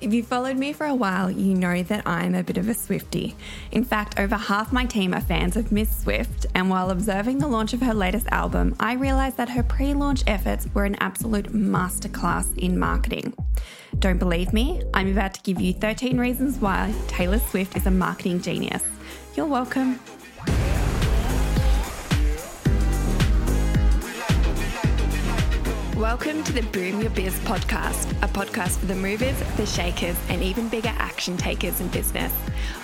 If you've followed me for a while, you know that I'm a bit of a Swiftie. In fact, over half my team are fans of Miss Swift, and while observing the launch of her latest album, I realised that her pre launch efforts were an absolute masterclass in marketing. Don't believe me? I'm about to give you 13 reasons why Taylor Swift is a marketing genius. You're welcome. Welcome to the Boom Your Biz podcast, a podcast for the movers, the shakers, and even bigger action takers in business.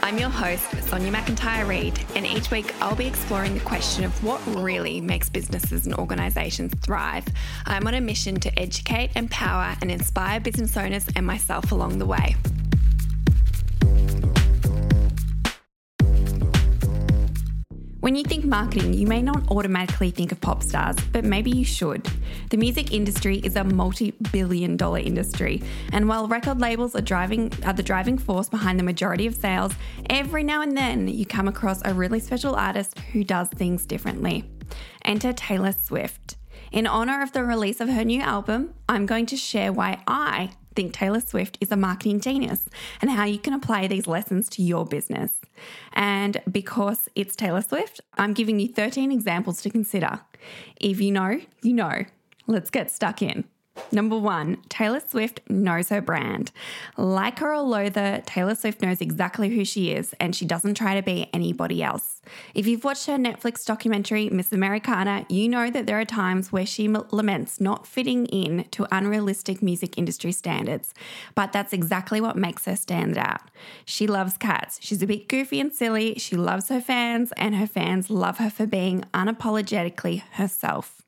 I'm your host, Sonia McIntyre Reid, and each week I'll be exploring the question of what really makes businesses and organizations thrive. I'm on a mission to educate, empower, and inspire business owners and myself along the way. When you think marketing, you may not automatically think of pop stars, but maybe you should. The music industry is a multi-billion dollar industry, and while record labels are driving are the driving force behind the majority of sales, every now and then you come across a really special artist who does things differently. Enter Taylor Swift. In honor of the release of her new album, I'm going to share why I think Taylor Swift is a marketing genius and how you can apply these lessons to your business. And because it's Taylor Swift, I'm giving you 13 examples to consider. If you know, you know. Let's get stuck in. Number one, Taylor Swift knows her brand. Like her or loathe her, Taylor Swift knows exactly who she is and she doesn't try to be anybody else. If you've watched her Netflix documentary, Miss Americana, you know that there are times where she laments not fitting in to unrealistic music industry standards. But that's exactly what makes her stand out. She loves cats. She's a bit goofy and silly. She loves her fans, and her fans love her for being unapologetically herself.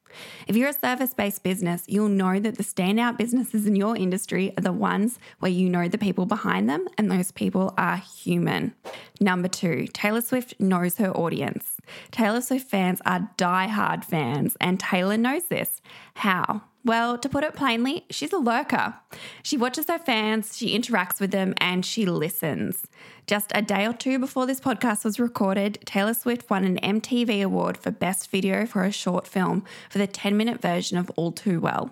If you're a service based business, you'll know that the standout businesses in your industry are the ones where you know the people behind them and those people are human. Number two, Taylor Swift knows her audience. Taylor Swift fans are die-hard fans, and Taylor knows this. How? Well, to put it plainly, she's a lurker. She watches her fans, she interacts with them, and she listens. Just a day or two before this podcast was recorded, Taylor Swift won an MTV Award for Best Video for a short film for the 10 minute version of All Too Well.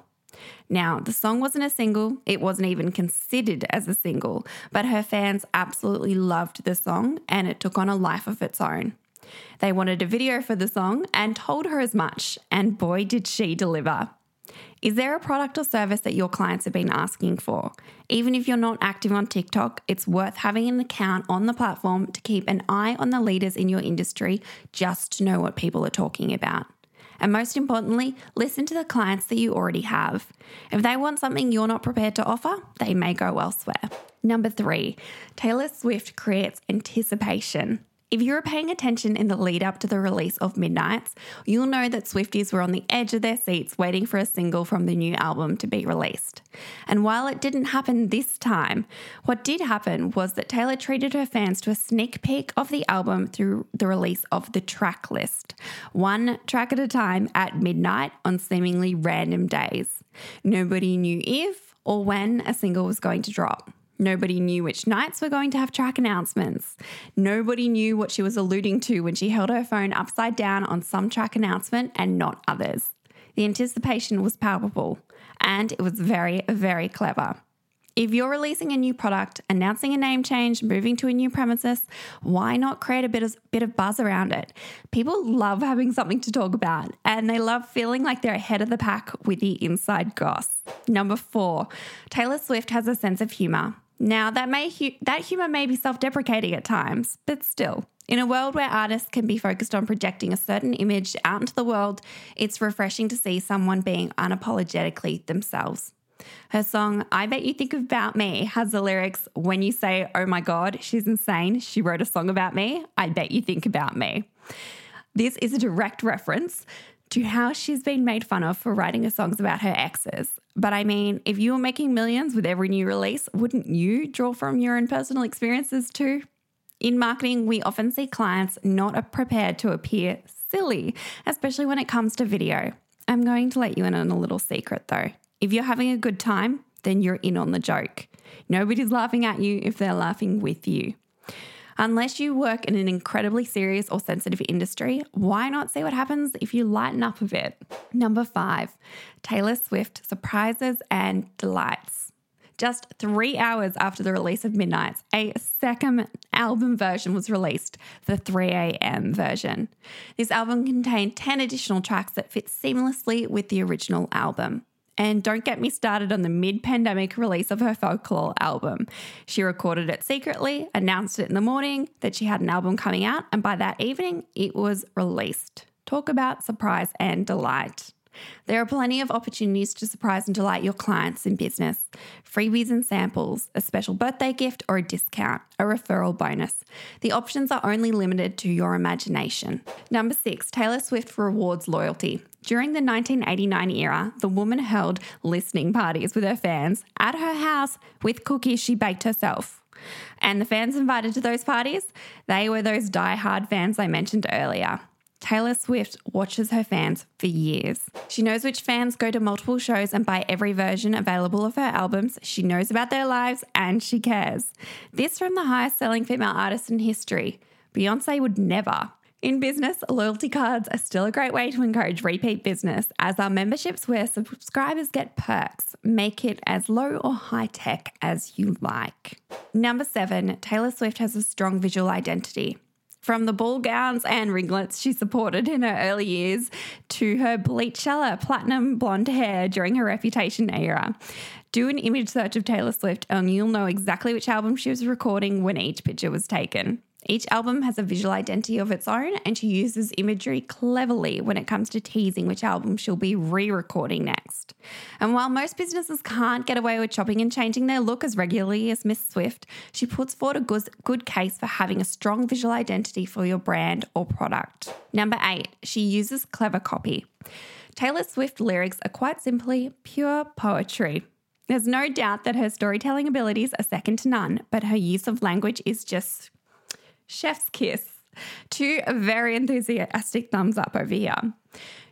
Now, the song wasn't a single, it wasn't even considered as a single, but her fans absolutely loved the song and it took on a life of its own. They wanted a video for the song and told her as much, and boy, did she deliver. Is there a product or service that your clients have been asking for? Even if you're not active on TikTok, it's worth having an account on the platform to keep an eye on the leaders in your industry just to know what people are talking about. And most importantly, listen to the clients that you already have. If they want something you're not prepared to offer, they may go elsewhere. Number three, Taylor Swift creates anticipation. If you were paying attention in the lead up to the release of Midnights, you'll know that Swifties were on the edge of their seats waiting for a single from the new album to be released. And while it didn't happen this time, what did happen was that Taylor treated her fans to a sneak peek of the album through the release of the track list, one track at a time at midnight on seemingly random days. Nobody knew if or when a single was going to drop. Nobody knew which nights were going to have track announcements. Nobody knew what she was alluding to when she held her phone upside down on some track announcement and not others. The anticipation was palpable and it was very, very clever. If you're releasing a new product, announcing a name change, moving to a new premises, why not create a bit of, bit of buzz around it? People love having something to talk about and they love feeling like they're ahead of the pack with the inside goss. Number four, Taylor Swift has a sense of humor. Now, that may hu- that humor may be self-deprecating at times, but still, in a world where artists can be focused on projecting a certain image out into the world, it's refreshing to see someone being unapologetically themselves. Her song, I Bet You Think About Me, has the lyrics, When you say, Oh my God, she's insane, she wrote a song about me, I bet you think about me. This is a direct reference to how she's been made fun of for writing her songs about her exes. But I mean, if you were making millions with every new release, wouldn't you draw from your own personal experiences too? In marketing, we often see clients not prepared to appear silly, especially when it comes to video. I'm going to let you in on a little secret though. If you're having a good time, then you're in on the joke. Nobody's laughing at you if they're laughing with you. Unless you work in an incredibly serious or sensitive industry, why not see what happens if you lighten up a bit? Number five, Taylor Swift surprises and delights. Just three hours after the release of Midnights, a second album version was released, the 3am version. This album contained 10 additional tracks that fit seamlessly with the original album. And don't get me started on the mid pandemic release of her folklore album. She recorded it secretly, announced it in the morning that she had an album coming out, and by that evening, it was released. Talk about surprise and delight. There are plenty of opportunities to surprise and delight your clients in business freebies and samples, a special birthday gift or a discount, a referral bonus. The options are only limited to your imagination. Number six, Taylor Swift rewards loyalty. During the 1989 era, the woman held listening parties with her fans at her house with cookies she baked herself. And the fans invited to those parties, they were those die-hard fans I mentioned earlier. Taylor Swift watches her fans for years. She knows which fans go to multiple shows and buy every version available of her albums. She knows about their lives and she cares. This from the highest selling female artist in history. Beyonce would never. In business, loyalty cards are still a great way to encourage repeat business, as are memberships where subscribers get perks. Make it as low or high tech as you like. Number seven, Taylor Swift has a strong visual identity. From the ball gowns and ringlets she supported in her early years to her bleach color, platinum blonde hair during her Reputation era. Do an image search of Taylor Swift and you'll know exactly which album she was recording when each picture was taken. Each album has a visual identity of its own, and she uses imagery cleverly when it comes to teasing which album she'll be re recording next. And while most businesses can't get away with chopping and changing their look as regularly as Miss Swift, she puts forward a good, good case for having a strong visual identity for your brand or product. Number eight, she uses clever copy. Taylor Swift lyrics are quite simply pure poetry. There's no doubt that her storytelling abilities are second to none, but her use of language is just chef's kiss. Two very enthusiastic thumbs up over here.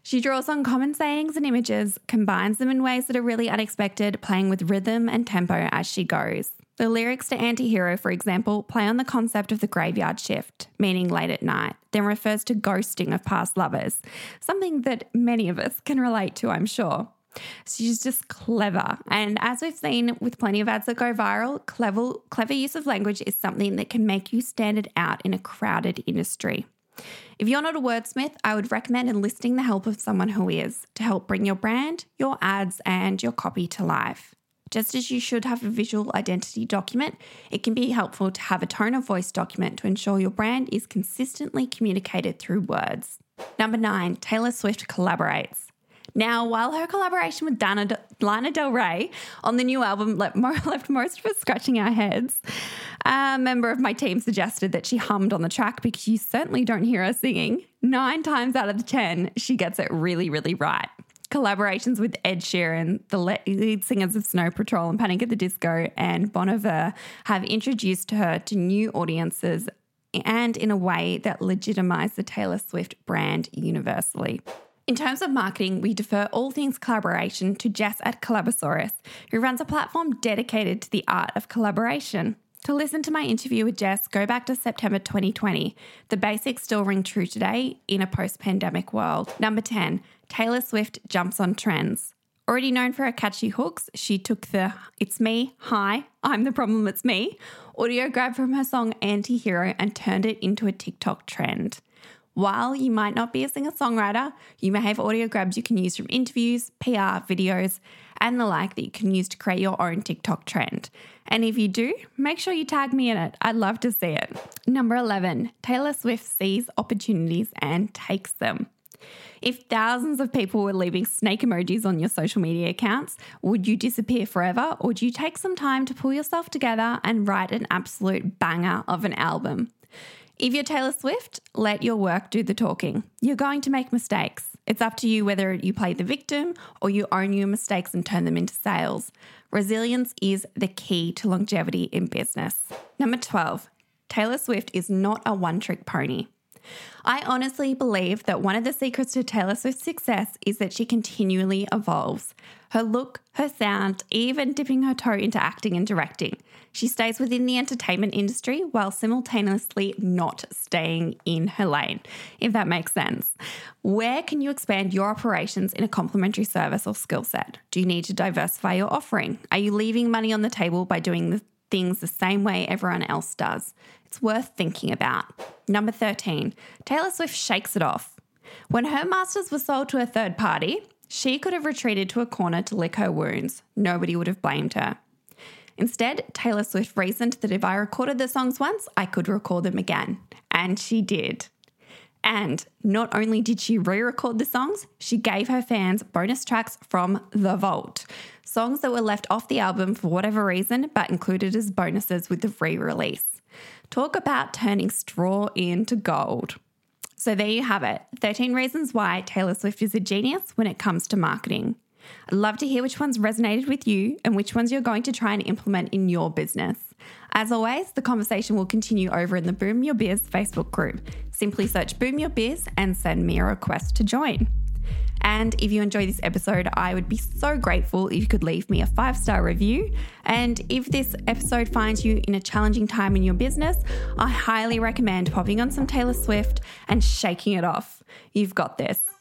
She draws on common sayings and images, combines them in ways that are really unexpected, playing with rhythm and tempo as she goes. The lyrics to Antihero, for example, play on the concept of the graveyard shift, meaning late at night, then refers to ghosting of past lovers, something that many of us can relate to, I'm sure. She's just clever. And as we've seen with plenty of ads that go viral, clever, clever use of language is something that can make you stand out in a crowded industry. If you're not a wordsmith, I would recommend enlisting the help of someone who is to help bring your brand, your ads, and your copy to life. Just as you should have a visual identity document, it can be helpful to have a tone of voice document to ensure your brand is consistently communicated through words. Number nine, Taylor Swift collaborates. Now, while her collaboration with Dana, Lana Del Rey on the new album left, left most of us scratching our heads, a member of my team suggested that she hummed on the track because you certainly don't hear her singing. Nine times out of the ten, she gets it really, really right. Collaborations with Ed Sheeran, the lead singers of Snow Patrol and Panic at the Disco, and Bon Iver have introduced her to new audiences and in a way that legitimized the Taylor Swift brand universally. In terms of marketing, we defer all things collaboration to Jess at Collabosaurus, who runs a platform dedicated to the art of collaboration. To listen to my interview with Jess, go back to September 2020. The basics still ring true today in a post pandemic world. Number 10, Taylor Swift jumps on trends. Already known for her catchy hooks, she took the It's Me, Hi, I'm the Problem, It's Me audio grab from her song Antihero and turned it into a TikTok trend. While you might not be a singer songwriter, you may have audio grabs you can use from interviews, PR, videos, and the like that you can use to create your own TikTok trend. And if you do, make sure you tag me in it. I'd love to see it. Number 11, Taylor Swift sees opportunities and takes them. If thousands of people were leaving snake emojis on your social media accounts, would you disappear forever or do you take some time to pull yourself together and write an absolute banger of an album? If you're Taylor Swift, let your work do the talking. You're going to make mistakes. It's up to you whether you play the victim or you own your mistakes and turn them into sales. Resilience is the key to longevity in business. Number 12, Taylor Swift is not a one trick pony. I honestly believe that one of the secrets to Taylor Swift's success is that she continually evolves. Her look, her sound, even dipping her toe into acting and directing. She stays within the entertainment industry while simultaneously not staying in her lane, if that makes sense. Where can you expand your operations in a complementary service or skill set? Do you need to diversify your offering? Are you leaving money on the table by doing the things the same way everyone else does? It's worth thinking about. Number 13, Taylor Swift shakes it off. When her masters were sold to a third party, she could have retreated to a corner to lick her wounds. Nobody would have blamed her. Instead, Taylor Swift reasoned that if I recorded the songs once, I could record them again. And she did. And not only did she re record the songs, she gave her fans bonus tracks from The Vault. Songs that were left off the album for whatever reason, but included as bonuses with the re release. Talk about turning straw into gold. So there you have it 13 reasons why Taylor Swift is a genius when it comes to marketing. I'd love to hear which ones resonated with you and which ones you're going to try and implement in your business. As always, the conversation will continue over in the Boom Your Biz Facebook group. Simply search Boom Your Biz and send me a request to join. And if you enjoy this episode, I would be so grateful if you could leave me a five star review. And if this episode finds you in a challenging time in your business, I highly recommend popping on some Taylor Swift and shaking it off. You've got this.